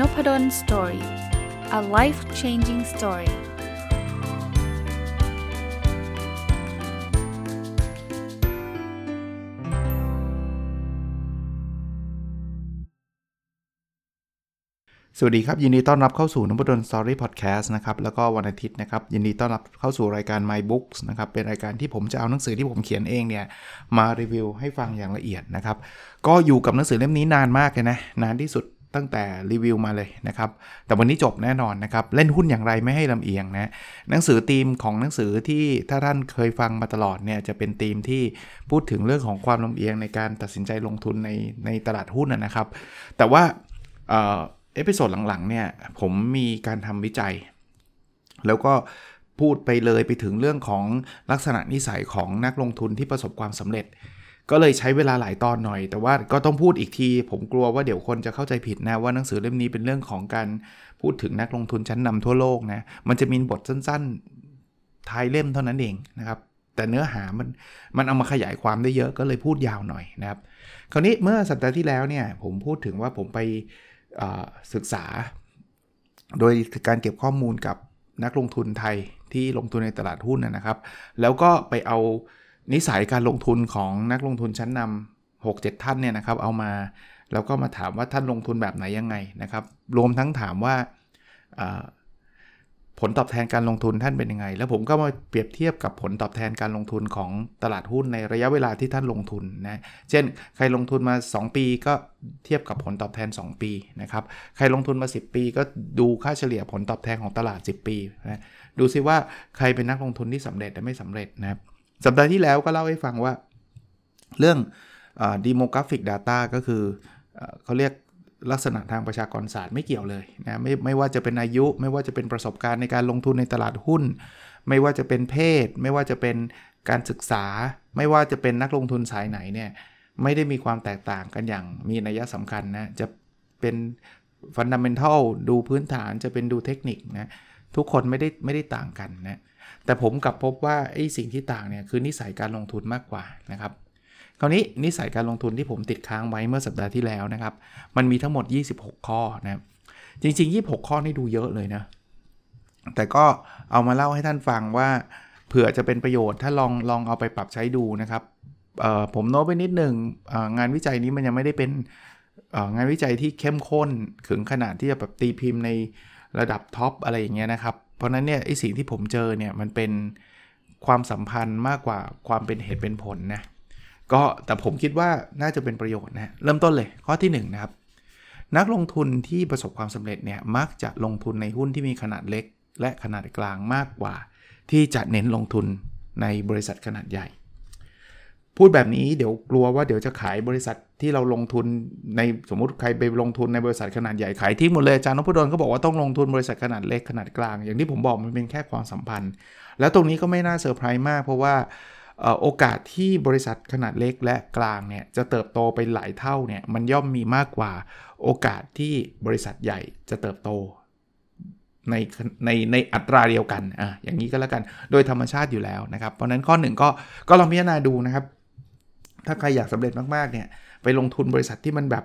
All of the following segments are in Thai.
Nopadol Story a life changing story สวัสดีครับ ยินดีต้อนรับเข้าสู่นพดล Story Podcast นะครับ แล้วก็วันอาทิตย์นะครับ ยินดีต้อนรับเข้าสู่รายการ My Books นะครับ เป็นรายการที่ผมจะเอาหนังสือที่ผมเขียนเองเนี่ย มารีวิวให้ฟังอย่างละเอียดนะครับ ก็อยู่กับหนังสือเล่มนี้นานมากเลยนะ นานที่สุด ตั้งแต่รีวิวมาเลยนะครับ แต่วันนี้จบแน่นอนนะครับ เล่นหุ้นอย่างไรไม่ให้ลำเอียงนะหนังสือธีมของหนังสือที่ถ้าท่านเคยฟังมาตลอดเนี่ยจะเป็นธีมที่พูดถึงเรื่องของความลำเอียงในการตัดสินใจลงทุนในในตลาดหุ้นนะครับ แต่ว่า episode หลังๆเนี่ยผมมีการทำวิจัย แล้วก็พูดไปเลยไปถึงเรื่องของลักษณะนิสัยของนักลงทุนที่ประสบความสำเร็จ ก็เลยใช้เวลาหลายตอนหน่อย แต่ว่าก็ต้องพูดอีกที ผมกลัวว่าเดี๋ยวคนจะเข้าใจผิดนะว่าหนังสือเล่มนี้เป็นเรื่องของการพูดถึงนักลงทุนชั้นนำทั่วโลกนะมันจะมีบทสั้นๆท้ายเล่มเท่านั้นเองนะครับแต่เนื้อหามันมันเอามาขยายความได้เยอะก็เลยพูดยาวหน่อยนะครับ คราวนี้เมื่อสัปดาห์ที่แล้วเนี่ยผมพูดถึงว่าผมไปศึกษา โดยการเก็บข้อมูลกับนักลงทุนไทยที่ลงทุนในตลาดหุ้นนะครับ แล้วก็ไปเอา นิสัยการลงทุนของนักลงทุนชั้นนำ6-7 ท่านเนี่ยนะครับเอามาแล้วก็มาถามว่าท่านลงทุนแบบไหนยังไงนะครับ รวมทั้งถามว่าผลตอบแทนการลงทุนท่านเป็นยังไง แล้วผมก็มาเปรียบเทียบกับผลตอบแทนการลงทุนของตลาดหุ้นในระยะเวลาที่ท่านลงทุนนะ เช่น ใครลงทุนมา 2 ปีก็เทียบกับผลตอบแทน 2 ปีนะครับ ใครลงทุนมา 10 ปี ก็ดูค่าเฉลี่ยผลตอบแทนของตลาด 10 ปีนะ ดูซิว่าใครเป็นนักลงทุนที่สำเร็จและไม่สำเร็จนะครับ สัปดาห์ที่แล้วก็เล่าให้ฟังว่า เรื่อง demographic data ก็คือเขาเรียกลักษณะทางประชากรศาสตร์ไม่เกี่ยวเลยนะไม่ไม่ว่าจะเป็นอายุ ไม่ว่าจะเป็นประสบการณ์ในการลงทุนในตลาดหุ้น ไม่ว่าจะเป็นเพศ ไม่ว่าจะเป็นการศึกษา ไม่ว่าจะเป็นนักลงทุนสายไหนเนี่ยไม่ได้มีความแตกต่างกันอย่างมีนัยสำคัญนะจะเป็นฟันดัมเบลทัลดูพื้นฐานจะเป็นดูเทคนิคนะทุกคนไม่ได้ไม่ได้ต่างกันนะ แต่ผมกลับพบว่าไอ้สิ่งที่ต่างเนี่ยคือนิสัยการลงทุนมากกว่านะครับคราวนี้นิสัยการลงทุนที่ผมติดค้างไว้เมื่อสัปดาห์ที่แล้วนะครับ มันมีทั้งหมด 26 ข้อนะจริง ๆ 26 ข้อนี่ดูเยอะเลยนะ แต่ก็เอามาเล่าให้ท่านฟังว่าเผื่อจะเป็นประโยชน์ถ้าลองลองเอาไปปรับใช้ดูนะครับผมโน้ตไปนิดหนึ่งงานวิจัยนี้มันยังไม่ได้เป็นงานวิจัยที่เข้มข้นถึงขนาดที่จะแบบตีพิมพ์ในระดับท็อปอะไรอย่างเงี้ยนะครับ เพราะนั้นเนี่ยไอสิ่งที่ผมเจอเนี่ยมันเป็นความสัมพันธ์มากกว่าความเป็นเหตุเป็นผลนะก็แต่ผมคิดว่าน่าจะเป็นประโยชน์นะเริ่มต้นเลยข้อที่1นนะครับนักลงทุนที่ประสบความสำเร็จเนี่ยมักจะลงทุนในหุ้นที่มีขนาดเล็ก และขนาดกลางมากกว่า ที่จะเน้นลงทุนในบริษัทขนาดใหญ่ พูดแบบนี้เดี๋ยวกลัวว่าเดี๋ยวจะขายบริษัท ที่เราลงทุนในสมมติใครไปลงทุนในบริษัทขนาดใหญ่ขายทิ้งหมดเลยอาจารย์นพดลก็บอกว่าต้องลงทุนบริษัทขนาดเล็กขนาดกลาง อย่างที่ผมบอกมันเป็นแค่ความสัมพันธ์ แล้วตรงนี้ก็ไม่น่าเซอร์ไพรส์มาก เพราะว่าโอกาสที่บริษัทขนาดเล็กและกลางเนี่ยจะเติบโตไปหลายเท่าเนี่ยมันย่อมมีมากกว่าโอกาสที่บริษัทใหญ่จะเติบโตในในในอัตราเดียวกันอะอย่างนี้ก็แล้วกันโดยธรรมชาติอยู่แล้วนะครับ เพราะนั้นข้อหนึ่งก็ก็ลองพิจารณาดูนะครับ ถ้าใครอยากสำเร็จมากๆเนี่ย ไปลงทุนบริษัทที่มันแบบ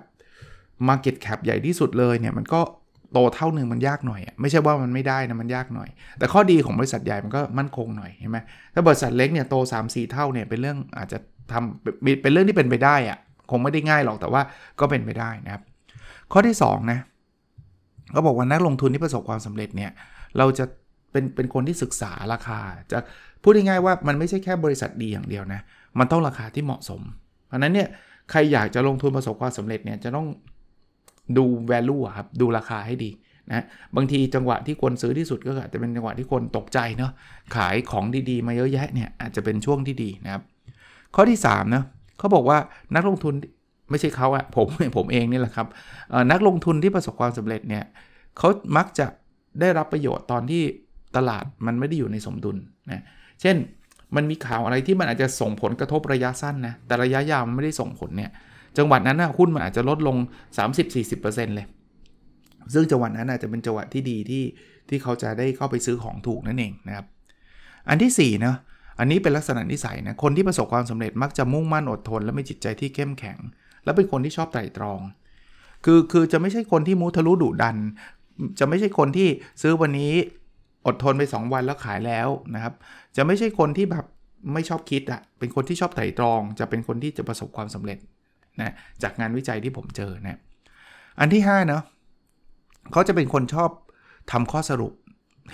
Market Cap ใหญ่ที่สุดเลยเนี่ยมันก็โตเท่าหนึ่งมันยากหน่อย ไม่ใช่ว่ามันไม่ได้นะมันยากหน่อย แต่ข้อดีของบริษัทใหญ่มันก็มั่นคงหน่อยใช่ไหมถ้าบริษัทเล็กเนี่ยโต 3-4 เท่าเนี่ยเป็นเรื่องอาจจะทำเป็นเรื่องที่เป็นไปได้อะคงไม่ได้ง่ายหรอกแต่ว่าก็เป็นไปได้นะครับ ข้อที่2นะเขาบอกว่านักลงทุนที่ประสบความสำเร็จเนี่ยเราจะเป็นเป็นคนที่ศึกษาราคา จะพูดง่ายๆว่ามันไม่ใช่แค่บริษัทดีอย่างเดียวนะมันต้องราคาที่เหมาะสมเพราะนั้นเนี่ย ใครอยากจะลงทุนประสบความสำเร็จเนี่ยจะต้องดู value ครับ ดูราคาให้ดีนะบางทีจังหวะที่ควรซื้อที่สุดก็อาจจะเป็นจังหวะที่คนตกใจเนาะขายของดีๆ มาเยอะแยะเนี่ยอาจจะเป็นช่วงที่ดีนะครับ ข้อที่3นะเขาบอกว่านักลงทุนไม่ใช่เขาอะผมผมเองนี่แหละครับนักลงทุนที่ประสบความสำเร็จเนี่ยเขามักจะได้รับประโยชน์ตอนที่ตลาดมันไม่ได้อยู่ในสมดุลนะเช่น มันมีข่าวอะไรที่มันอาจจะส่งผลกระทบระยะสั้นนะ แต่ระยะยาวมันไม่ได้ส่งผลเนี่ย จังหวัดนั้นนะหุ้นมันอาจจะลดลง 30-40%เลย ซึ่งจังหวัดนั้นอาจจะเป็นจังหวัดที่ดีที่ที่เขาจะได้เข้าไปซื้อของถูกนั่นเองนะครับ อันที่4นะอันนี้เป็นลักษณะนิสัยนะ คนที่ประสบความสำเร็จมักจะมุ่งมั่นอดทน และมีจิตใจที่เข้มแข็ง และเป็นคนที่ชอบไตร่ตรอง คือคือจะไม่ใช่คนที่มุทะลุดุดัน จะไม่ใช่คนที่ซื้อวันนี้ อดทนไป 2 วันแล้วขายแล้วนะครับ จะไม่ใช่คนที่แบบไม่ชอบคิดอะเป็นคนที่ชอบไตร่ตรอง จะเป็นคนที่จะประสบความสำเร็จนะจากงานวิจัยที่ผมเจอนะอันที่5เนาะเขาจะเป็นคนชอบทำข้อสรุป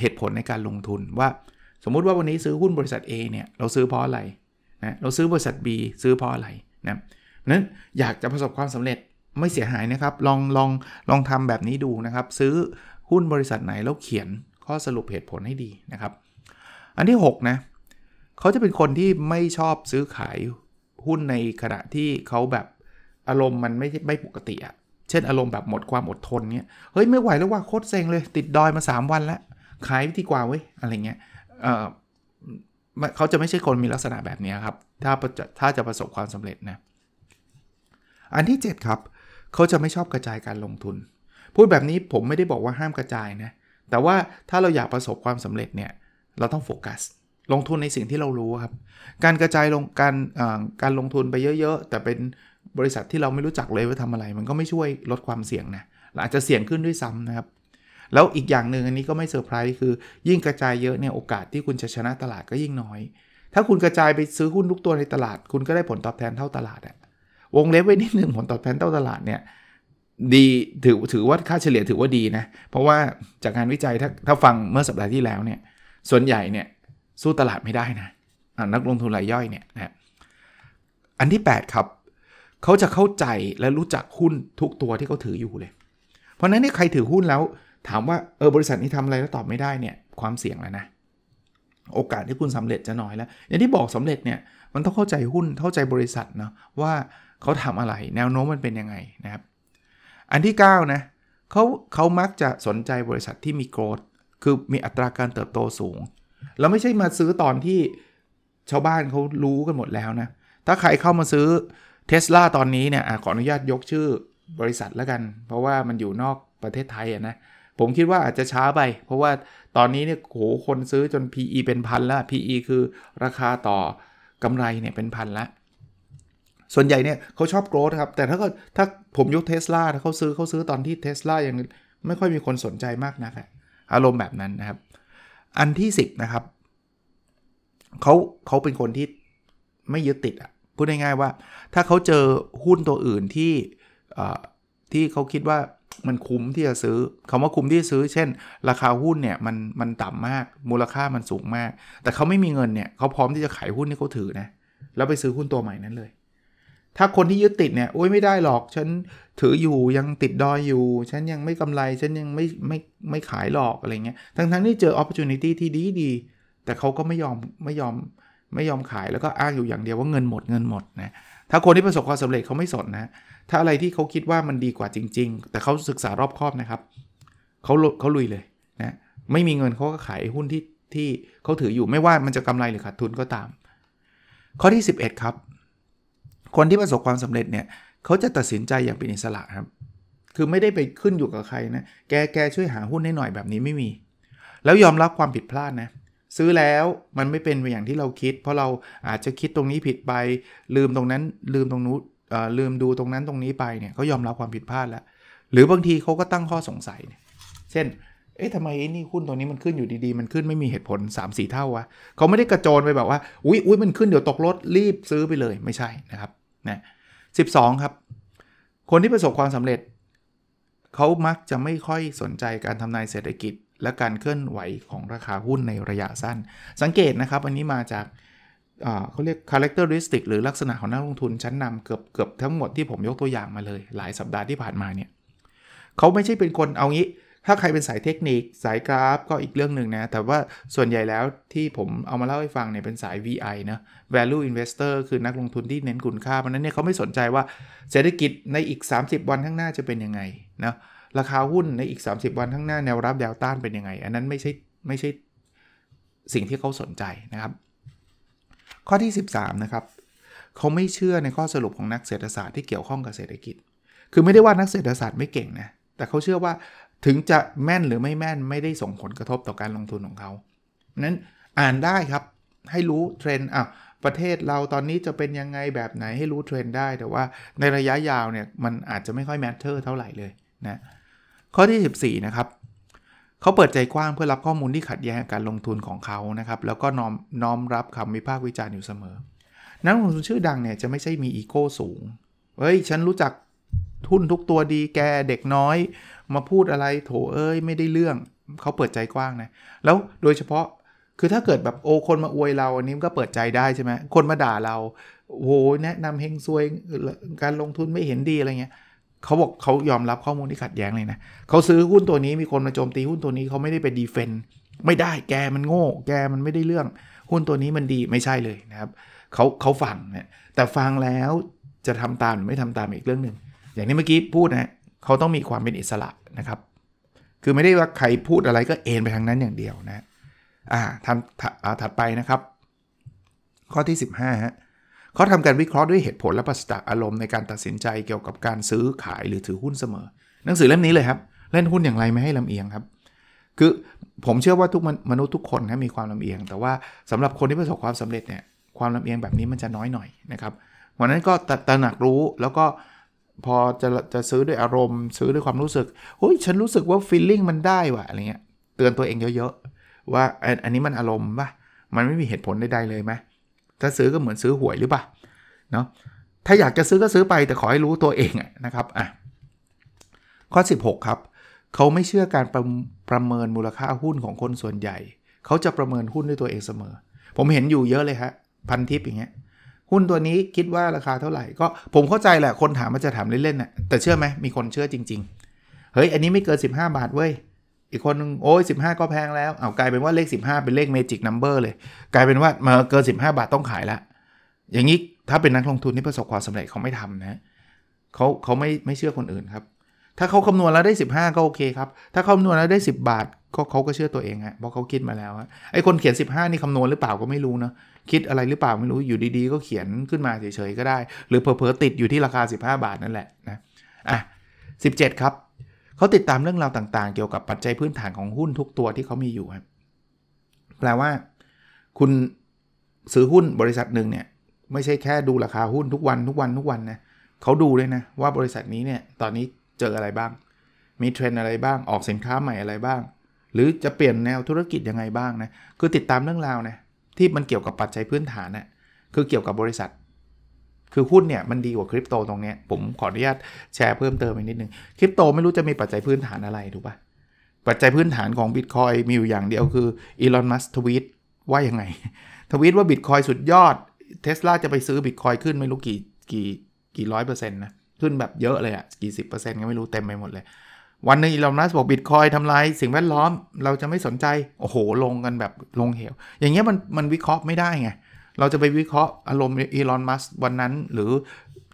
เหตุผลในการลงทุนว่า สมมุติว่าวันนี้ซื้อหุ้นบริษัท A เนี่ยเราซื้อเพราะอะไรนะเราซื้อบริษัท B ซื้อเพราะอะไรนะนั้นอยากจะประสบความสำเร็จไม่เสียหายนะครับ ลองลองลองทำแบบนี้ดูนะครับ ซื้อหุ้นบริษัทไหนแล้วเขียน ข้อสรุปเหตุผลให้ดีนะครับ อันที่ 6 นะเขาจะเป็นคนที่ไม่ชอบซื้อขายหุ้นในขณะที่เขาแบบอารมณ์มันไม่ไม่ปกติอะเช่นอารมณ์แบบหมดความอดทนเงี้ยเฮ้ยไม่ไหวแล้วว่าโคตรเซ็งเลย ติดดอยมา 3 วันแล้วขายดีกว่าเว้ยอะไรเงี้ยเออเขาจะไม่ใช่คนมีลักษณะแบบนี้ครับ ถ้าถ้าจะประสบความสำเร็จนะ อันที่ 7 ครับ เขาจะไม่ชอบกระจายการลงทุน พูดแบบนี้ผมไม่ได้บอกว่าห้ามกระจายนะ แต่ว่าถ้าเราอยากประสบความสำเร็จเนี่ยเราต้องโฟกัส ลงทุนในสิ่งที่เรารู้ครับ การกระจายลงการการลงทุนไปเยอะๆ แต่เป็นบริษัทที่เราไม่รู้จักเลยว่าทำอะไร มันก็ไม่ช่วยลดความเสี่ยงนะอาจจะเสี่ยงขึ้นด้วยซ้ำนะครับ แล้วอีกอย่างหนึ่งอันนี้ก็ไม่เซอร์ไพรส์คือยิ่งกระจายเยอะเนี่ยโอกาสที่คุณจะชนะตลาดก็ยิ่งน้อย ถ้าคุณกระจายไปซื้อหุ้นทุกตัวในตลาด คุณก็ได้ผลตอบแทนเท่าตลาดอะวงเล็บไว้นิดหนึ่งผลตอบแทนเท่าตลาดเนี่ย ดีถือถือว่าค่าเฉลี่ยถือว่าดีนะ เพราะว่าจากงานวิจัยถ้าถ้าฟังเมื่อสัปดาห์ที่แล้วเนี่ยส่วนใหญ่เนี่ยสู้ตลาดไม่ได้นะนักลงทุนรายย่อยเนี่ยนะอันที่ 8 ครับ เขาจะเข้าใจและรู้จักหุ้นทุกตัวที่เขาถืออยู่เลย เพราะนั้นนี่ใครถือหุ้นแล้ว ถามว่าเออบริษัทนี้ทำอะไรแล้วตอบไม่ได้เนี่ยความเสี่ยงแล้วนะ โอกาสที่คุณสำเร็จจะน้อยแล้ว อย่างที่บอกสำเร็จเนี่ยมันต้องเข้าใจหุ้นเข้าใจบริษัทเนาะว่าเขาทำอะไร แนวโน้มมันเป็นยังไงนะครับ อันที่ 9 นะเขาเขามักจะสนใจบริษัทที่มีโกรดคือมีอัตราการเติบโตสูง แล้วไม่ใช่มาซื้อตอนที่ชาวบ้านเขารู้กันหมดแล้วนะ ถ้าใครเข้ามาซื้อเทสลาตอนนี้เนี่ยขออนุญาตยกชื่อบริษัทแล้วกัน เพราะว่ามันอยู่นอกประเทศไทยนะ ผมคิดว่าอาจจะช้าไป เพราะว่าตอนนี้เนี่ยโหคนซื้อจน PE เป็นพันแล้ว PE คือราคาต่อกำไรเนี่ยเป็นพันละ ส่วนใหญ่เนี่ยเขาชอบโกรธครับ แต่ถ้าก็ถ้าผมยกเทสลาเขาซื้อเขาซื้อตอนที่เทสลายังไม่ค่อยมีคนสนใจมากนักอารมณ์แบบนั้นนะครับ อันที่ 10 นะครับเขาเขาเป็นคนที่ไม่ยึดติดอะพูดง่ายๆว่า ถ้าเขาเจอหุ้นตัวอื่นที่ที่เขาคิดว่ามันคุ้มที่จะซื้อคำว่าคุ้มที่ซื้อ เช่น ราคาหุ้นเนี่ยมันมันต่ำมาก มูลค่ามันสูงมาก แต่เขาไม่มีเงินเนี่ยเขาพร้อมที่จะขายหุ้นที่เขาถือนะแล้วไปซื้อหุ้นตัวใหม่นั้นเลย ถ้าคนที่ยึดติดเนี่ยโอ้ยไม่ได้หรอก ฉันถืออยู่ยังติดดอยอยู่ ฉันยังไม่กำไร ฉันยังไม่ไม่ไม่ขายหรอกอะไรเงี้ย ทั้งทั้งที่เจอ opportunity ที่ดีดี แต่เขาก็ไม่ยอมไม่ยอมไม่ยอมขายแล้วก็อ้างอยู่อย่างเดียวว่าเงินหมดเงินหมดนะ ถ้าคนที่ประสบความสำเร็จเขาไม่สนนะ ถ้าอะไรที่เขาคิดว่ามันดีกว่าจริง ๆ แต่เขาศึกษารอบคอบนะครับ เขาเขาลุยเลยนะ ไม่มีเงินเขาก็ขายหุ้นที่ที่เขาถืออยู่ไม่ว่ามันจะกำไรหรือขาดทุนก็ตาม ข้อที่ 11 ครับ คนที่ประสบความสำเร็จเนี่ยเขาจะตัดสินใจอย่างเป็นอิสระครับ คือไม่ได้ไปขึ้นอยู่กับใครนะ แกแกช่วยหาหุ้นให้หน่อยแบบนี้ไม่มี แล้วยอมรับความผิดพลาดนะ ซื้อแล้วมันไม่เป็นไปอย่างที่เราคิด เพราะเราอาจจะคิดตรงนี้ผิดไป ลืมตรงนั้นลืมตรงนู้นลืมดูตรงนั้นตรงนี้ไปเนี่ยเขายอมรับความผิดพลาดแล้ว หรือบางทีเขาก็ตั้งข้อสงสัยเนี่ยเช่นเอ๊ะทำไมนี่หุ้นตัวนี้มันขึ้นอยู่ดีๆ มันขึ้นไม่มีเหตุผล 3 4 เท่าวะเขาไม่ได้กระโจนไปแบบว่า อุ้ยอุ้ยมันขึ้นเดี๋ยวตกรถรีบซื้อไปเลยไม่ใช่นะครับ นะสิครับ คนที่ประสบความสำเร็จ เขามักจะไม่ค่อยสนใจการทำนายเศรษฐกิจ และการเคลื่อนไหวของราคาหุ้นในระยะสั้น สังเกตนะครับ อันนี้มาจากเขาเรียก characteristic หรือลักษณะของนักลงทุนชั้นนำเกือบเกือบทั้งหมดที่ผมยกตัวอย่างมาเลย หลายสัปดาห์ที่ผ่านมาเนี่ยเขาไม่ใช่เป็นคนเอางี้ ถ้าใครเป็นสายเทคนิคสายกราฟก็อีกเรื่องหนึ่งนะ แต่ว่าส่วนใหญ่แล้วที่ผมเอามาเล่าให้ฟังเนี่ยเป็นสาย VI นะ value investor คือนักลงทุนที่เน้นคุณค่าเพราะนั้นเนี่ยเขาไม่สนใจว่าเศรษฐกิจในอีก 30 วันข้างหน้าจะเป็นยังไงนะราคาหุ้นในอีก 30 วันข้างหน้าแนวรับแนวต้านเป็นยังไง อันนั้นไม่ใช่ไม่ใช่สิ่งที่เขาสนใจนะครับ ข้อที่ 13 นะครับเขาไม่เชื่อในข้อสรุปของนักเศรษฐศาสตร์ที่เกี่ยวข้องกับเศรษฐกิจ คือไม่ได้ว่านักเศรษฐศาสตร์ไม่เก่งนะ แต่เขาเชื่อว่า ถึงจะแม่นหรือไม่แม่นไม่ได้ส่งผลกระทบต่อการลงทุนของเขานั้นอ่านได้ครับให้รู้เทรนด์อะประเทศเราตอนนี้จะเป็นยังไงแบบไหนให้รู้เทรนด์ได้ แต่ว่าในระยะยาวเนี่ยมันอาจจะไม่ค่อย matter เท่าไหร่เลยนะข้อที่ 14 นะครับเขาเปิดใจกว้างเพื่อรับข้อมูลที่ขัดแย้งการลงทุนของเขานะครับแล้วก็น้อมน้อมรับคำวิพากษ์วิจารณ์อยู่เสมอ นักลงทุนชื่อดังเนี่ยจะไม่ใช่มีอีโก้สูงเฮ้ยฉันรู้จักทุนทุกตัวดีแกเด็กน้อย มาพูดอะไรโถเอ้ยไม่ได้เรื่องเขาเปิดใจกว้างนะ แล้วโดยเฉพาะคือถ้าเกิดแบบโอคนมาอวยเราอันนี้ก็เปิดใจได้ใช่ไหมคนมาด่าเราโหแนะนำเฮงซวยการลงทุนไม่เห็นดีอะไรเงี้ยเขาบอกเขายอมรับข้อมูลที่ขัดแย้งเลยนะเขาซื้อหุ้นตัวนี้มีคนมาโจมตีหุ้นตัวนี้เขาไม่ได้ไปดีเฟนต์ไม่ได้แกมันโง่ แกมันไม่ได้เรื่อง หุ้นตัวนี้มันดีไม่ใช่เลยนะครับเขาเขาฟังเนี่ยแต่ฟังแล้วจะทำตามหรือไม่ทำตามอีกเรื่องหนึ่งอย่างที่เมื่อกี้พูดนะ เขาต้องมีความเป็นอิสระนะครับ คือไม่ได้ว่าใครพูดอะไรก็เอ็นไปทางนั้นอย่างเดียวนะอ่าทำถัดไปนะครับ ข้อที่ 15ฮะเขาทำการวิเคราะห์ด้วยเหตุผลและปัสจากอารมณ์ในการตัดสินใจเกี่ยวกับการซื้อขายหรือถือหุ้นเสมอ หนังสือเล่มนี้เลยครับเล่นหุ้นอย่างไรไม่ให้ลำเอียงครับ คือผมเชื่อว่าทุกมนุษย์ทุกคนนะมีความลำเอียง แต่ว่าสำหรับคนที่ประสบความสำเร็จเนี่ยความลำเอียงแบบนี้มันจะน้อยหน่อยนะครับวันนั้นก็ตระหนักรู้แล้วก็ พอจะจะซื้อด้วยอารมณ์ ซื้อด้วยความรู้สึกเฮ้ยฉันรู้สึกว่าฟีลลิ่งมันได้ว่ะอะไรเงี้ยเตือนตัวเองเยอะๆ ว่าอันนี้มันอารมณ์ป่ะมันไม่มีเหตุผลใดๆเลยไหมถ้าซื้อก็เหมือนซื้อหวยหรือเปล่าเนาะถ้าอยากจะซื้อก็ซื้อไปแต่ขอให้รู้ตัวเองนะครับอะข้อ 16 ครับ เขาไม่เชื่อการประประเมินมูลค่าหุ้นของคนส่วนใหญ่ เขาจะประเมินหุ้นด้วยตัวเองเสมอ ผมเห็นอยู่เยอะเลยฮะพันทิปอย่างเงี้ย หุ้นตัวนี้คิดว่าราคาเท่าไหร่ก็ผมเข้าใจแหละคนถามมันจะถามเล่นๆน่ะแต่เชื่อไหมมีคนเชื่อจริง ๆ เฮ้ย อันนี้ไม่เกิน 15 บาทเว้ยอีกคนนึงโอ้ย15 ก็แพงแล้วเอากลายเป็นว่าเลข 15 เป็นเลขเมจิกนัมเบอร์เลย กลายเป็นว่ามาเกิน 15 บาทต้องขายละอย่างนี้ถ้าเป็นนักลงทุนที่ประสบความสำเร็จเขาไม่ทำนะเขาเขาไม่ไม่เชื่อคนอื่นครับ ถ้าเขาคำนวณแล้วได้ 15 ก็โอเคครับ ถ้าคำนวณแล้วได้ 10 บาท ก็เขาก็เชื่อตัวเองฮะเพราะเขาคิดมาแล้วไอ้คนเขียน 15 นี่คำนวณหรือเปล่าก็ไม่รู้นะคิดอะไรหรือเปล่าไม่รู้อยู่ดีๆ ก็เขียนขึ้นมาเฉยๆก็ได้ หรือเพอๆติดอยู่ที่ราคา 15 บาทนั่นแหละนะอะ17 ครับเขาติดตามเรื่องราวต่างๆ เกี่ยวกับปัจจัยพื้นฐานของหุ้นทุกตัวที่เขามีอยู่ครับแปลว่า คุณซื้อหุ้นบริษัทหนึ่งเนี่ยไม่ใช่แค่ดูราคาหุ้นทุกวันทุกวันทุกวันนะเขาดูด้วยนะว่าบริษัทนี้เนี่ยตอนนี้เจออะไรบ้าง มีเทรนอะไรบ้างออกสินค้าใหม่อะไรบ้าง รือจะเปลี่ยนแนวธุรกิจยังไงบ้างนะ คือติดตามเรื่องราวนะที่มันเกี่ยวกับปัจจัยพื้นฐานนะ่ะคือเกี่ยวกับบริษัท คือหุ้นเนี่ยมันดีกว่าคริปโตตรงนี้ผมขออนุญาตแชร์เพิ่มเติมอีกนิดนึงคริปโตไม่รู้จะมีปัจจัยพื้นฐานอะไรถูกปะปัจจัยพื้นฐานของบิตคอยน์มีอยู่อย่างเดียวคืออีลอนมัสก์ทวีตว่ายังไงทวีตว่าบิตคอยน์สุดยอดเทสลาจะไปซื้อบิตคอยน์ขึ้นไม่รู้กี่กี่กี่ร้อยเปอร์เซ็นต์นะขึ้นแบบเยอะเลยอะกี่สิบเปอร์เซ็นต์ก็ไม่รู้เต็มไปหมดเลย วันหนึ่งอีลอนมัสก์บอกบิตคอยน์ทำลายสิ่งแวดล้อมเราจะไม่สนใจ โอ้โห ลงกันแบบลงเหว อย่างเงี้ยมันมันวิเคราะห์ไม่ได้ไง เราจะไปวิเคราะห์อารมณ์อีลอนมัสก์วันนั้น หรือ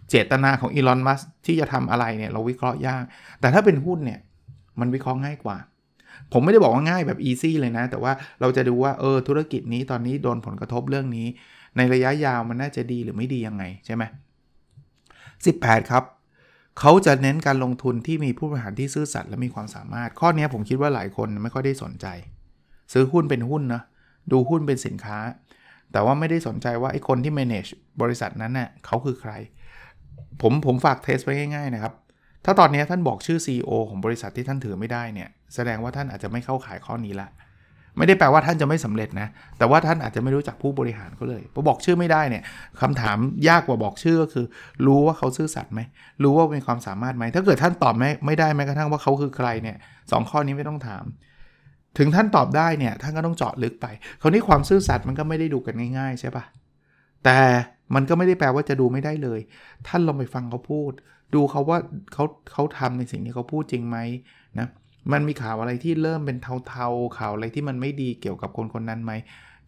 เจตนาของอีลอนมัสก์ที่จะทำอะไรเนี่ยเราวิเคราะห์ยาก แต่ถ้าเป็นหุ้นเนี่ยมันวิเคราะห์ง่ายกว่า ผมไม่ได้บอกว่าง่ายแบบอีซี่เลยนะ แต่ว่าเราจะดูว่าเออธุรกิจนี้ตอนนี้โดนผลกระทบเรื่องนี้ ในระยะยาวมันน่าจะดีหรือไม่ดียังไงใช่ไหม18 ครับ เขาจะเน้นการลงทุนที่มีผู้บริหารที่ซื่อสัตย์และมีความสามารถ ข้อนี้ผมคิดว่าหลายคนไม่ค่อยได้สนใจ ซื้อหุ้นเป็นหุ้นนะดูหุ้นเป็นสินค้า แต่ว่าไม่ได้สนใจว่าไอ้คนที่ manage บริษัทนั้นเน่ยเขาคือใคร ผมผมฝากเทสไว้ง่ายๆนะครับ ถ้าตอนนี้ท่านบอกชื่อ CEO ของบริษัทที่ท่านถือไม่ได้เนี่ย แสดงว่าท่านอาจจะไม่เข้าขายข้อนี้ละ ไม่ได้แปลว่าท่านจะไม่สำเร็จนะ แต่ว่าท่านอาจจะไม่รู้จักผู้บริหารเขาเลยพอบอกชื่อไม่ได้เนี่ยคำถามยากกว่าบอกชื่อก็คือ รู้ว่าเขาซื่อสัตย์ไหม รู้ว่ามีความสามารถไหม ถ้าเกิดท่านตอบไม่ไม่ได้แม้กระทั่งว่าเขาคือใครเนี่ยสข้อนี้ไม่ต้องถาม ถึงท่านตอบได้เนี่ยท่านก็ต้องเจาะลึกไปคราวนี้ความซื่อสัตย์มันก็ไม่ได้ดูกันง่ายๆใช่ปะแต่มันก็ไม่ได้แปลว่าจะดูไม่ได้เลย ท่านลองไปฟังเขาพูด ดูเขาว่าเขาเขาทำในสิ่งที่เขาพูดจริงไหมนะ มันมีข่าวอะไรที่เริ่มเป็นเทาๆ ข่าวอะไรที่มันไม่ดีเกี่ยวกับคนคนนั้นไหม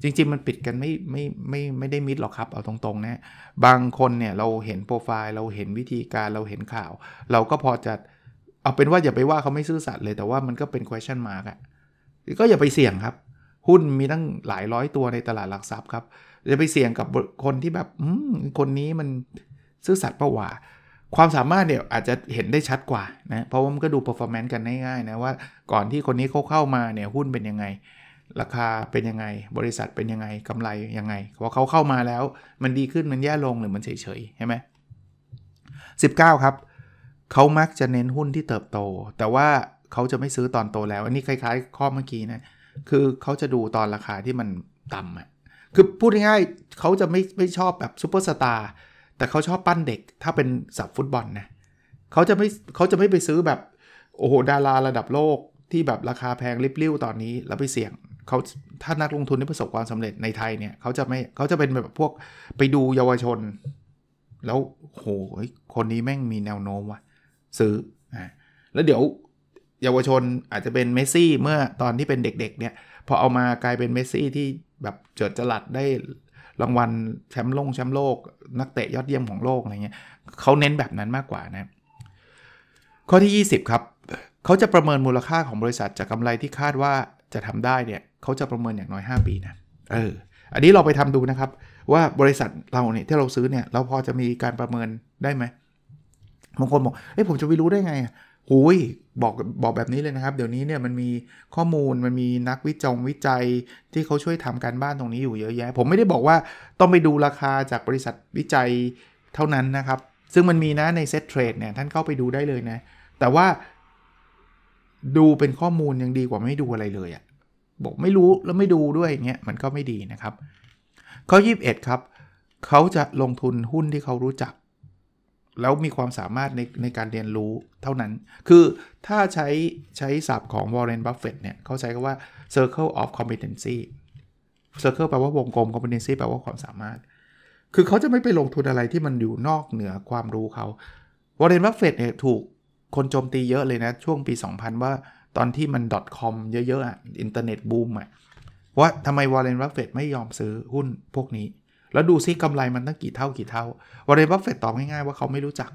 จริง ๆ มันปิดกันไม่ไม่ไม่ไม่ได้มิดหรอกครับ เอาตรงๆนะบางคนเนี่ยเราเห็นโปรไฟล์เราเห็นวิธีการเราเห็นข่าว เราก็พอจะเอาเป็นว่าอย่าไปว่าเขาไม่ซื่อสัตย์เลยแต่ว่ามันก็เป็น question mark อะก็อย่าไปเสี่ยงครับ หุ้นมีตั้งหลายร้อยตัวในตลาดหลักทรัพย์ครับอย่าไปเสี่ยงกับคนที่แบบคนนี้มันซื่อสัตย์ประว่า ความสามารถเนี่ยอาจจะเห็นได้ชัดกว่านะเพราะว่ามันก็ดู performance กันง่ายๆนะว่าก่อนที่คนนี้เขาเข้ามาเนี่ยหุ้นเป็นยังไง ราคาเป็นยังไง บริษัทเป็นยังไงกำไรยังไงพอเขาเข้ามาแล้ว มันดีขึ้นมันแย่ลงหรือมันเฉยๆใช่ไหม19ครับเขามักจะเน้นหุ้นที่เติบโต แต่ว่าเขาจะไม่ซื้อตอนโตแล้ว อันนี้คล้ายๆ ข้อเมื่อกี้นะคือเขาจะดูตอนราคาที่มันต่ำอะคือพูดง่ายๆเขาจะไม่ไม่ชอบแบบซูเปอร์สตาร์ แต่เขาชอบปั้นเด็กถ้าเป็นศัพท์ฟุตบอลนะเขาจะไม่เขาจะไม่ไปซื้อแบบโอ้โหดาราระดับโลกที่แบบราคาแพงริบลิ่วตอนนี้แล้วไปเสี่ยงเขาถ้านักลงทุนที่ประสบความสำเร็จในไทยเนี่ยเขาจะไม่เขาจะเป็นแบบพวกไปดูเยาวชน แล้วโหคนนี้แม่งมีแนวโน้มว่ะซื้ออ่าแล้วเดี๋ยวเยาวชนอาจจะเป็นเมสซี่เมื่อตอนที่เป็นเด็กๆเนี่ยพอเอามากลายเป็นเมสซี่ที่แบบเจิดจรัสได้ รางวัลแชมป์โลกแชมป์โลก นักเตะยอดเยี่ยมของโลกอะไรเงี้ยเขาเน้นแบบนั้นมากกว่านะ ข้อที่ 20 ครับเขาจะประเมินมูลค่าของบริษัทจากกำไรที่คาดว่าจะทำได้เนี่ยเขาจะประเมินอย่างน้อย 5 ปีนะเอออันนี้เราไปทำดูนะครับ ว่าบริษัทเราเนี่ยที่เราซื้อเนี่ยเราพอจะมีการประเมินได้ไหมบางคนบอกเอ้ยผมจะไปรู้ได้ไง หุยบอกบอกแบบนี้เลยนะครับ เดี๋ยวนี้เนี่ยมันมีข้อมูลมันมีนักวิจงวิจัยที่เขาช่วยทำการบ้านตรงนี้อยู่เยอะแยะ ผมไม่ได้บอกว่าต้องไปดูราคาจากบริษัทวิจัยเท่านั้นนะครับ ซึ่งมันมีนะในเซ็ตเทรดเนี่ยท่านเข้าไปดูได้เลยนะ แต่ว่า ดูเป็นข้อมูลยังดีกว่าไม่ดูอะไรเลยอะ่ะบอกไม่รู้แล้วไม่ดูด้วยอย่างเงี้ยมันก็ไม่ดีนะครับข้อ21 ครับ เขาจะลงทุนหุ้นที่เขารู้จัก แล้วมีความสามารถในในการเรียนรู้เท่านั้น คือถ้าใช้ใช้ศัพท์ของ Warren Buffett เนี่ยเขาใช้คำว่า circle of competency circle แปลว่าวงกลม competency แปลว่าความสามารถ คือเขาจะไม่ไปลงทุนอะไรที่มันอยู่นอกเหนือความรู้เขา Warren Buffett เนี่ยถูกคนโจมตีเยอะเลยนะ ช่วงปี 2000 ว่าตอนที่มัน .com เยอะๆอะอินเทอร์เน็ตบูมอะว่าทำไมวอร์เรนบัฟเฟตไม่ยอมซื้อหุ้นพวกนี้ แล้วดูซิกำไรมันตั้งกี่เท่ากี่เท่าวอร์เรนบัฟเฟตตอบง่ายๆว่าเขาไม่รู้จัก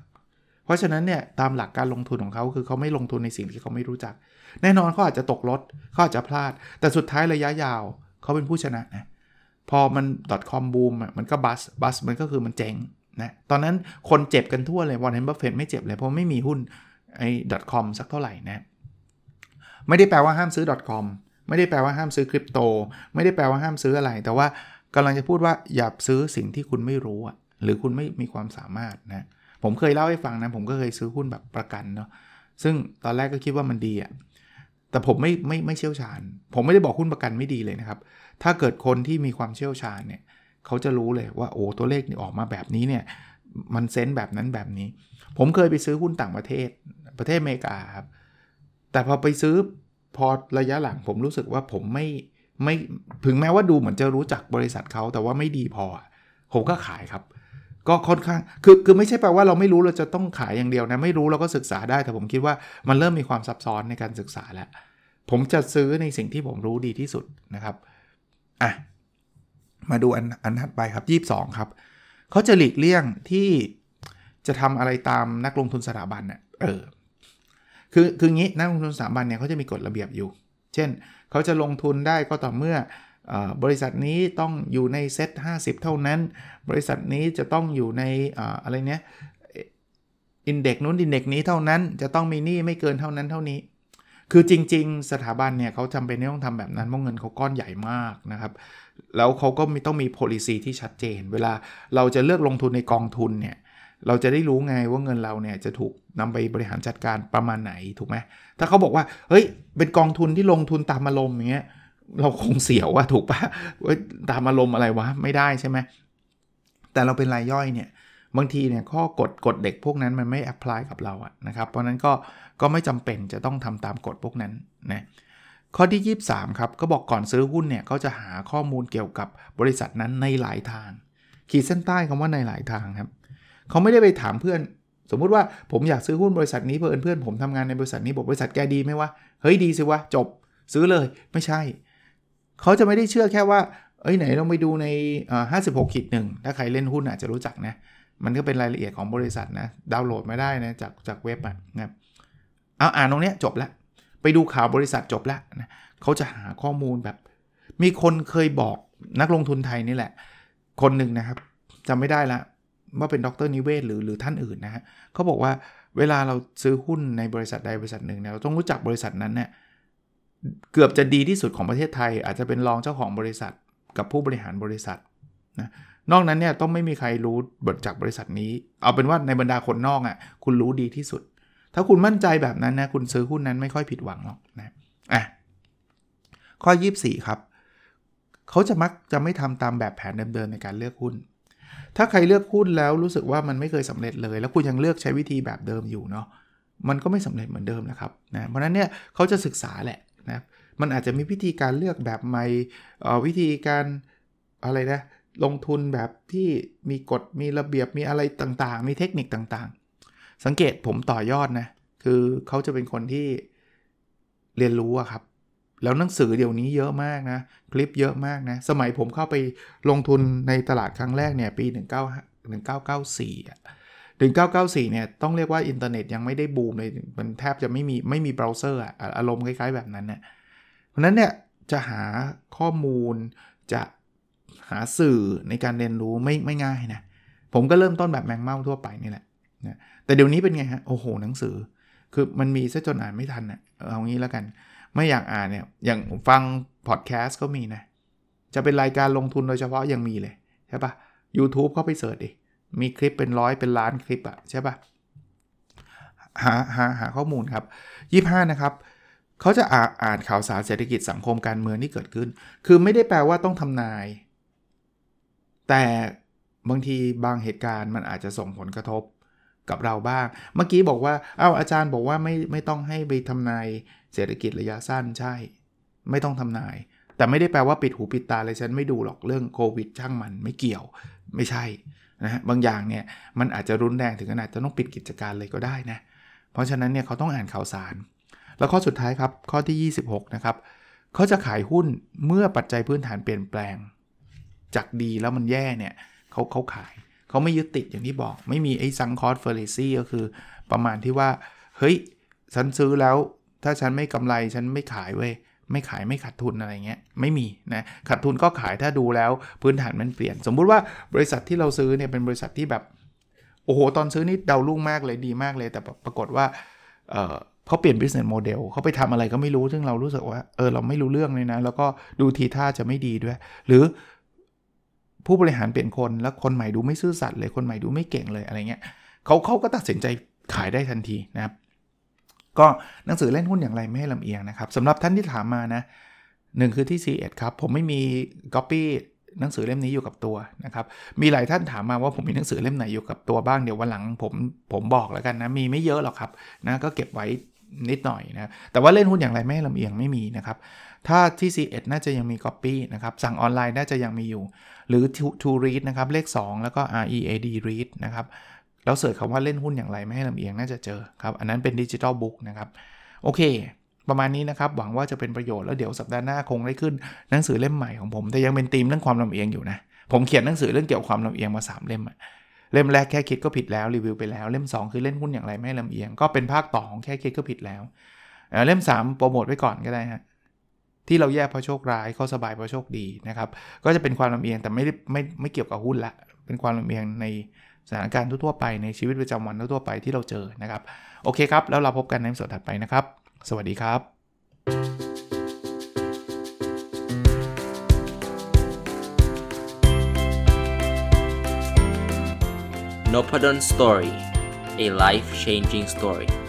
เพราะฉะนั้นเนี่ยตามหลักการลงทุนของเขาคือเขาไม่ลงทุนในสิ่งที่เขาไม่รู้จัก แน่นอนเขาอาจจะตกรถเขาอาจจะพลาด แต่สุดท้ายระยะยาวเขาเป็นผู้ชนะนะพอมัน .com บูมอะมันก็ burst burst มันก็คือมันเจ๊งนะตอนนั้นคนเจ็บกันทั่วเลยวอร์เรนบัฟเฟตไม่เจ็บเลยเพราะไม่มีหุ้นไอ้ .com สักเท่าไหร่นะไม่ได้แปลว่าห้ามซื้อ .com ไม่ได้แปลว่าห้ามซื้อคริปโต ไม่ได้แปลว่าห้ามซื้ออะไร แต่ว่า กำลังจะพูดว่าอย่าซื้อสิ่งที่คุณไม่รู้อะหรือคุณไม่มีความสามารถนะ ผมเคยเล่าให้ฟังนะ ผมก็เคยซื้อหุ้นแบบประกันเนาะซึ่งตอนแรกก็คิดว่ามันดีอะแต่ผมไม่ไม่ไม่เชี่ยวชาญ ผมไม่ได้บอกหุ้นประกันไม่ดีเลยนะครับ ถ้าเกิดคนที่มีความเชี่ยวชาญเนี่ยเขาจะรู้เลยว่าโอ้ตัวเลขนี่ออกมาแบบนี้เนี่ยมันเซนแบบนั้นแบบนี้ ผมเคยไปซื้อหุ้นต่างประเทศประเทศอเมริกาครับแต่พอไปซื้อพอระยะหลังผมรู้สึกว่าผมไม่ ไม่ถึงแม้ว่าดูเหมือนจะรู้จักบริษัทเขาแต่ว่าไม่ดีพอ ผมก็ขายครับ ก็ค่อนข้างคือคือไม่ใช่แปลว่าเราไม่รู้เราจะต้องขายอย่างเดียวนะ ไม่รู้เราก็ศึกษาได้ แต่ผมคิดว่ามันเริ่มมีความซับซ้อนในการศึกษาแล้ว ผมจะซื้อในสิ่งที่ผมรู้ดีที่สุดนะครับอะมาดูอันอันถัดไปครับ 22 ครับเขาจะหลีกเลี่ยงที่จะทำอะไรตามนักลงทุนสถาบันเนะ่ยเออคือคืองี้นักลงทุนสถาบันเนี่ยเขาจะมีกฎระเบียบอยู่ เช่น เขาจะลงทุนได้ก็ต่อเมื่อบริษัทนี้ต้องอยู่ในเซ็ต50 เท่านั้น บริษัทนี้จะต้องอยู่ในอะไรเนี้ยอินเด็กนู้นอินเด็กนี้เท่านั้น จะต้องมีหนี้ไม่เกินเท่านั้นเท่านี้ คือจริง ๆ สถาบันเนี่ยเขาจำเป็นต้องทำแบบนั้นเพราะเงินเขาก้อนใหญ่มากนะครับ แล้วเขาก็มีต้องมี policy ที่ชัดเจน เวลาเราจะเลือกลงทุนในกองทุนเนี่ย เราจะได้รู้ไงว่าเงินเราเนี่ยจะถูกนำไปบริหารจัดการประมาณไหนถูกไหมถ้าเขาบอกว่าเฮ้ยเป็นกองทุนที่ลงทุนตามอารมณ์อย่างเงี้ยเราคงเสียวว่าถูกปะว่าตามอารมณ์อะไรวะไม่ได้ใช่ไหมแต่เราเป็นรายย่อยเนี่ยบางทีเนี่ยข้อกฎกฎเด็กพวกนั้นมันไม่แอพพลายกับเราอะนะครับ เพราะนั้นก็ก็ไม่จำเป็นจะต้องทำตามกฎพวกนั้นนะข้อที่ 23 ครับ ก็บอกก่อนซื้อหุ้นเนี่ยก็จะหาข้อมูลเกี่ยวกับบริษัทนั้นในหลายทาง ขีดเส้นใต้คำว่าในหลายทางครับ เขาไม่ได้ไปถามเพื่อน สมมุติว่าผมอยากซื้อหุ้นบริษัทนี้เพื่อนเพื่อนผมทำงานในบริษัทนี้บอกบริษัทแกดีไหมวะเฮ้ยดีสิวะจบ ซื้อเลยไม่ใช่ เขาจะไม่ได้เชื่อแค่ว่าเอ้ยไหนลองไปดูในห้าสิบหกขีดหนึ่งถ้าใครเล่นหุ้นอาจจะรู้จักนะมันก็เป็นรายละเอียดของบริษัทนะดาวน์โหลดมาได้นะจากจากเว็บอะนะเอาอ่านตรงนี้จบล้วไปดูข่าวบริษัทจบล้วนะเขาจะหาข้อมูลแบบ มีคนเคยบอกนักลงทุนไทยนี่แหละ คนหนึ่งนะครับจำไม่ได้ละ ว่าเป็นดรนิเวศหรือหรือท่านอื่นนะฮะเขาบอกว่าเวลาเราซื้อหุ้นในบริษัทใดบริษัทหนึ่งเนี่ยเราต้องรู้จักบริษัทนั้นเนี่ยเกือบจะดีที่สุดของประเทศไทย อาจจะเป็นรองเจ้าของบริษัทกับผู้บริหารบริษัทนะนอกนั้นเนี่ยต้องไม่มีใครรู้บทจากบริษัทนี้ เอาเป็นว่าในบรรดาคนนอกอะ่ะคุณรู้ดีที่สุด ถ้าคุณมั่นใจแบบนั้นนะคุณซื้อหุ้นนั้นไม่ค่อยผิดหวังหรอกนะอะข้อ 24 ครับ เขาจะมักจะไม่ทำตามแบบแผนเดิมๆในการเลือกหุ้น ถ้าใครเลือกหุ้นแล้วรู้สึกว่ามันไม่เคยสำเร็จเลย แล้วคุณยังเลือกใช้วิธีแบบเดิมอยู่เนาะมันก็ไม่สำเร็จเหมือนเดิมนะครับนะเพราะนั้นเนี่ยเขาจะศึกษาแหละนะมันอาจจะมีวิธีการเลือกแบบใหม่วิธีการอะไรนะลงทุนแบบที่มีกฎมีระเบียบมีอะไรต่างๆ มีเทคนิคต่างๆ สังเกตผมต่อยอดนะคือเขาจะเป็นคนที่เรียนรู้อะครับ แล้วหนังสือเดี๋ยวนี้เยอะมากนะ คลิปเยอะมากนะ สมัยผมเข้าไปลงทุนในตลาดครั้งแรกเนี่ยปี 19 1994อะ1994เนี่ยต้องเรียกว่าอินเทอร์เน็ตยังไม่ได้บูมเลย มันแทบจะไม่มีไม่มีเบราว์เซอร์อะอารมณ์คล้ายๆแบบนั้นเนี่ยเพราะนั้นเนี่ยจะหาข้อมูลจะหาสื่อในการเรียนรู้ไม่ไม่ง่ายนะ ผมก็เริ่มต้นแบบแมงเม่าทั่วไปนี่แหละนะแต่เดี๋ยวนี้เป็นไงฮะ โอ้โหหนังสือ คือมันมีซะจนอ่านไม่ทันนะเอางี้แล้วกัน ไม่อยากอ่านเนี่ยอย่างฟังพอดแคสต์ก็มีนะ จะเป็นรายการลงทุนโดยเฉพาะยังมีเลย ใช่ปะ YouTube เข้าไป search ดิมีคลิปเป็นร้อยเป็นล้านคลิปอะใช่ปะหาหาหาข้อมูลครับ 25 นะครับเขาจะอ่าอ่านข่าวสารเศรษฐกิจสังคมการเมืองที่เกิดขึ้น คือไม่ได้แปลว่าต้องทำนาย แต่บางทีบางเหตุการณ์มันอาจจะส่งผลกระทบ กับเราบ้าง เมื่อกี้บอกว่าเอ้าอาจารย์บอกว่าไม่ไม่ต้องให้ไปทำนายเศรษฐกิจระยะสั้นใช่ ไม่ต้องทำนาย แต่ไม่ได้แปลว่าปิดหูปิดตาเลยฉันไม่ดูหรอกเรื่องโควิดช่างมันไม่เกี่ยวไม่ใช่นะฮะบางอย่างเนี่ยมันอาจจะรุนแรงถึงขนาดจะต้องปิดกิจการเลยก็ได้นะเพราะฉะนั้นเนี่ยเขาต้องอ่านข่าวสาร แล้วข้อสุดท้ายครับ ข้อที่ 26 นะครับเขาจะขายหุ้นเมื่อปัจจัยพื้นฐานเปลี่ยนแปลง จากดีแล้วมันแย่เนี่ยเขาเขาขาย เขาไม่ยึดติดอย่างที่บอก ไม่มีไอ้ซังคอร์สเฟอร์เรซี่ก็คือประมาณที่ว่า เฮ้ย ฉันซื้อแล้วถ้าฉันไม่กำไรฉันไม่ขายเว้ยไม่ขายไม่ขาดทุนอะไรเงี้ยไม่มีนะขาดทุนก็ขายถ้าดูแล้วพื้นฐานมันเปลี่ยน สมมุติว่าบริษัทที่เราซื้อเนี่ยเป็นบริษัทที่แบบโอ้โหตอนซื้อนี่เดาลุ่งมากเลยดีมากเลย แต่ปรากฏว่าเเขาเปลี่ยน business model เขาไปทำอะไรก็ไม่รู้ ซึ่งเรารู้สึกว่าเออเราไม่รู้เรื่องเลยนะ แล้วก็ดูทีท่าจะไม่ดีด้วย หรือ ผู้บริหารเปลี่ยนคนแล้วคนใหม่ดูไม่ซื่อสัตย์เลยคนใหม่ดูไม่เก่งเลยอะไรเงี้ยเขาเขาก็ตัดสินใจขายได้ทันทีนะครับก็หนังสือเล่นหุ้นอย่างไรไม่ให้ลำเอียงนะครับสำหรับท่านที่ถามมานะหนึ่งคือที่ c 1ครับ ผมไม่มีก๊อปปี้หนังสือเล่มนี้อยู่กับตัวนะครับ มีหลายท่านถามมาว่าผมมีหนังสือเล่มไหนอยู่กับตัวบ้างเดี๋ยววันหลังผมผมบอกแล้วกันนะ มีไม่เยอะหรอกครับนะก็เก็บไว้นิดหน่อยนะแต่ว่าเล่นหุ้นอย่างไรไม่ให้ลำเอียงไม่มีนะครับ ถ้าที่ C1 น่าจะยังมี Copy นะครับสั่งออนไลน์น่าจะยังมีอยู่ หรือ To, to Read นะครับ เลข 2 แล้วก็ READ Read นะครับ แล้วเสิร์ชคำว่าเล่นหุ้นอย่างไรไม่ให้ลำเอียงน่าจะเจอครับ อันนั้นเป็นดิจิทัลบุ๊กนะครับ โอเค ประมาณนี้นะครับ หวังว่าจะเป็นประโยชน์แล้วเดี๋ยวสัปดาห์หน้าคงได้ขึ้นหนังสือเล่มใหม่ของผม แต่ยังเป็นธีมเรื่องความลำเอียงอยู่นะ ผมเขียนหนังสือเรื่องเกี่ยวกับความลำเอียงมา 3 เล่มเล่มแรกแค่คิดก็ผิดแล้วรีวิวไปแล้วเล่ม 2 คือเล่นหุ้นอย่างไรไม่ให้ลำเอียง ก็เป็นภาคต่อของแค่คิดก็ผิดแล้วเล่ม 3 โปรโมทไว้ก่อนก็ได้ฮะ ที่เราแยกเพราะโชคร้ายเขาสบายเพราะโชคดีนะครับ ก็จะเป็นความลำเอียงแต่ไม่ได้ไม่ไม่เกี่ยวกับหุ้นละ เป็นความลำเอียงในสถานการณ์ทั่วไปในชีวิตประจำวันทั่วไปที่เราเจอนะครับ โอเคครับ แล้วเราพบกันในสดถัดไปนะครับ สวัสดีครับ n o p a d o n Story a life changing story